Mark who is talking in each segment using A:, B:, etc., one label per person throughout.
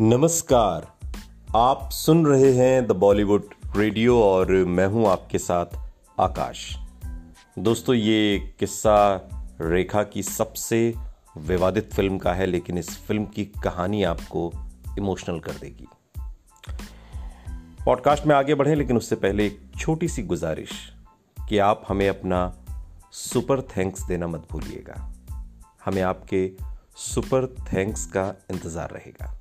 A: नमस्कार। आप सुन रहे हैं द बॉलीवुड रेडियो और मैं हूँ आपके साथ आकाश। दोस्तों, ये किस्सा रेखा की सबसे विवादित फ़िल्म का है, लेकिन इस फ़िल्म की कहानी आपको इमोशनल कर देगी। पॉडकास्ट में आगे बढ़े, लेकिन उससे पहले एक छोटी सी गुजारिश कि आप हमें अपना सुपर थैंक्स देना मत भूलिएगा। हमें आपके सुपर थैंक्स का इंतज़ार रहेगा।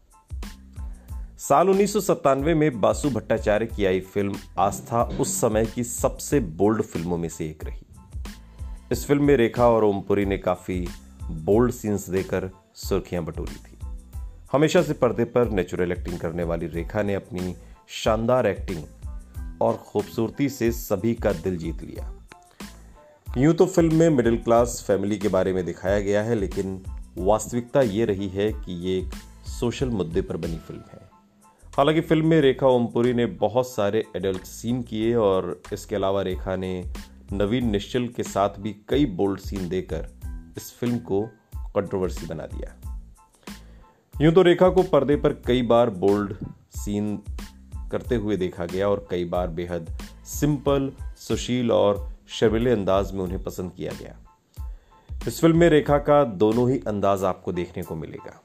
A: साल उन्नीस सौ सत्तानवे में बासु भट्टाचार्य की आई फ़िल्म आस्था उस समय की सबसे बोल्ड फ़िल्मों में से एक रही। इस फ़िल्म में रेखा और ओमपुरी ने काफ़ी बोल्ड सीन्स देकर सुर्खियाँ बटोरी थी। हमेशा से पर्दे पर नेचुरल एक्टिंग करने वाली रेखा ने अपनी शानदार एक्टिंग और खूबसूरती से सभी का दिल जीत लिया। यूँ तो फ़िल्म में मिडिल क्लास फैमिली के बारे में दिखाया गया है, लेकिन वास्तविकता ये रही है कि ये एक सोशल मुद्दे पर बनी फ़िल्म है। हालाँकि फ़िल्म में रेखा ओमपुरी ने बहुत सारे एडल्ट सीन किए और इसके अलावा रेखा ने नवीन निश्चल के साथ भी कई बोल्ड सीन देकर इस फ़िल्म को कंट्रोवर्सी बना दिया। यूँ तो रेखा को पर्दे पर कई बार बोल्ड सीन करते हुए देखा गया और कई बार बेहद सिंपल सुशील और शर्मिले अंदाज में उन्हें पसंद किया गया। इस फ़िल्म में रेखा का दोनों ही अंदाज आपको देखने को मिलेगा।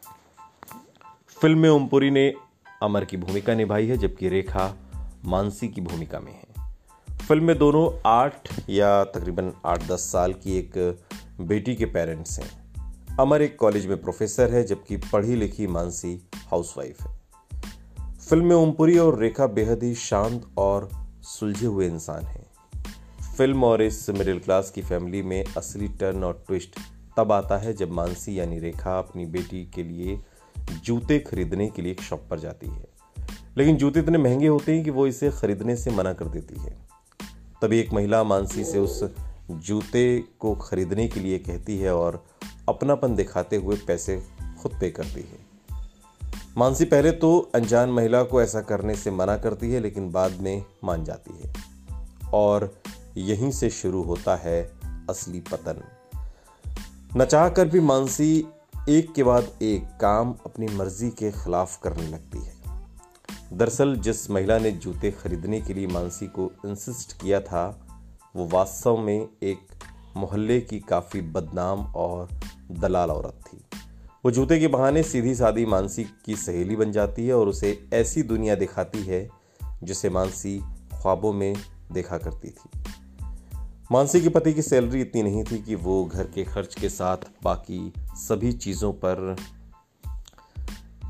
A: फ़िल्म में ओमपुरी ने अमर की भूमिका निभाई है, जबकि रेखा मानसी की भूमिका में है। फ़िल्म में दोनों आठ या तकरीबन आठ दस साल की एक बेटी के पेरेंट्स हैं। अमर एक कॉलेज में प्रोफेसर है, जबकि पढ़ी लिखी मानसी हाउसवाइफ है। फ़िल्म में ओमपुरी और रेखा बेहद ही शांत और सुलझे हुए इंसान हैं। फ़िल्म और इस मिडिल क्लास की फैमिली में असली टर्न और ट्विस्ट तब आता है, जब मानसी यानी रेखा अपनी बेटी के लिए जूते खरीदने के लिए एक शॉप पर जाती है। लेकिन जूते इतने महँगे होते हैं कि वो इसे खरीदने से मना कर देती है। तभी एक महिला मानसी से उस जूते को खरीदने के लिए कहती है और अपनापन दिखाते हुए पैसे खुद पे करती है। मानसी पहले तो अनजान महिला को ऐसा करने से मना करती है, लेकिन बाद में मान जाती है। और यहीं से शुरू होता है असली पतन। नचाह कर भी मानसी एक के बाद एक काम अपनी मर्ज़ी के खिलाफ करने लगती है। दरअसल, जिस महिला ने जूते खरीदने के लिए मानसी को इंसिस्ट किया था, वो वास्तव में एक मोहल्ले की काफ़ी बदनाम और दलाल औरत थी। वो जूते के बहाने सीधी सादी मानसी की सहेली बन जाती है और उसे ऐसी दुनिया दिखाती है जिसे मानसी ख्वाबों में देखा करती थी। मानसी के पति की सैलरी इतनी नहीं थी कि वो घर के खर्च के साथ बाकी सभी चीज़ों पर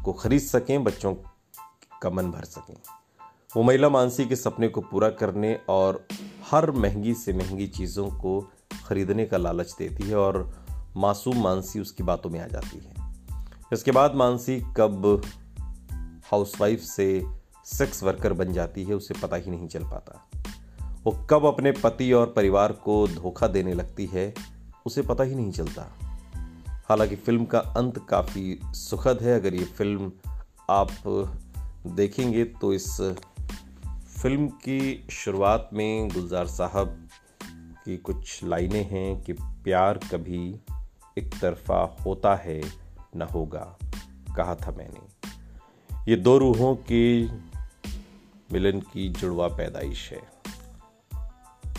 A: को खरीद सकें, बच्चों का मन भर सकें। वो महिला मानसी के सपने को पूरा करने और हर महँगी से महँगी चीज़ों को खरीदने का लालच देती है और मासूम मानसी उसकी बातों में आ जाती है। इसके बाद मानसी कब हाउसवाइफ से सेक्स वर्कर बन जाती है, उसे पता ही नहीं चल पाता। वो कब अपने पति और परिवार को धोखा देने लगती है, उसे पता ही नहीं चलता। हालाँकि फ़िल्म का अंत काफ़ी सुखद है। अगर ये फ़िल्म आप देखेंगे तो इस फ़िल्म की शुरुआत में गुलजार साहब की कुछ लाइनें हैं कि प्यार कभी एक तरफा होता है, न होगा, कहा था मैंने। ये दो रूहों की मिलन की जुड़वा पैदाइश है।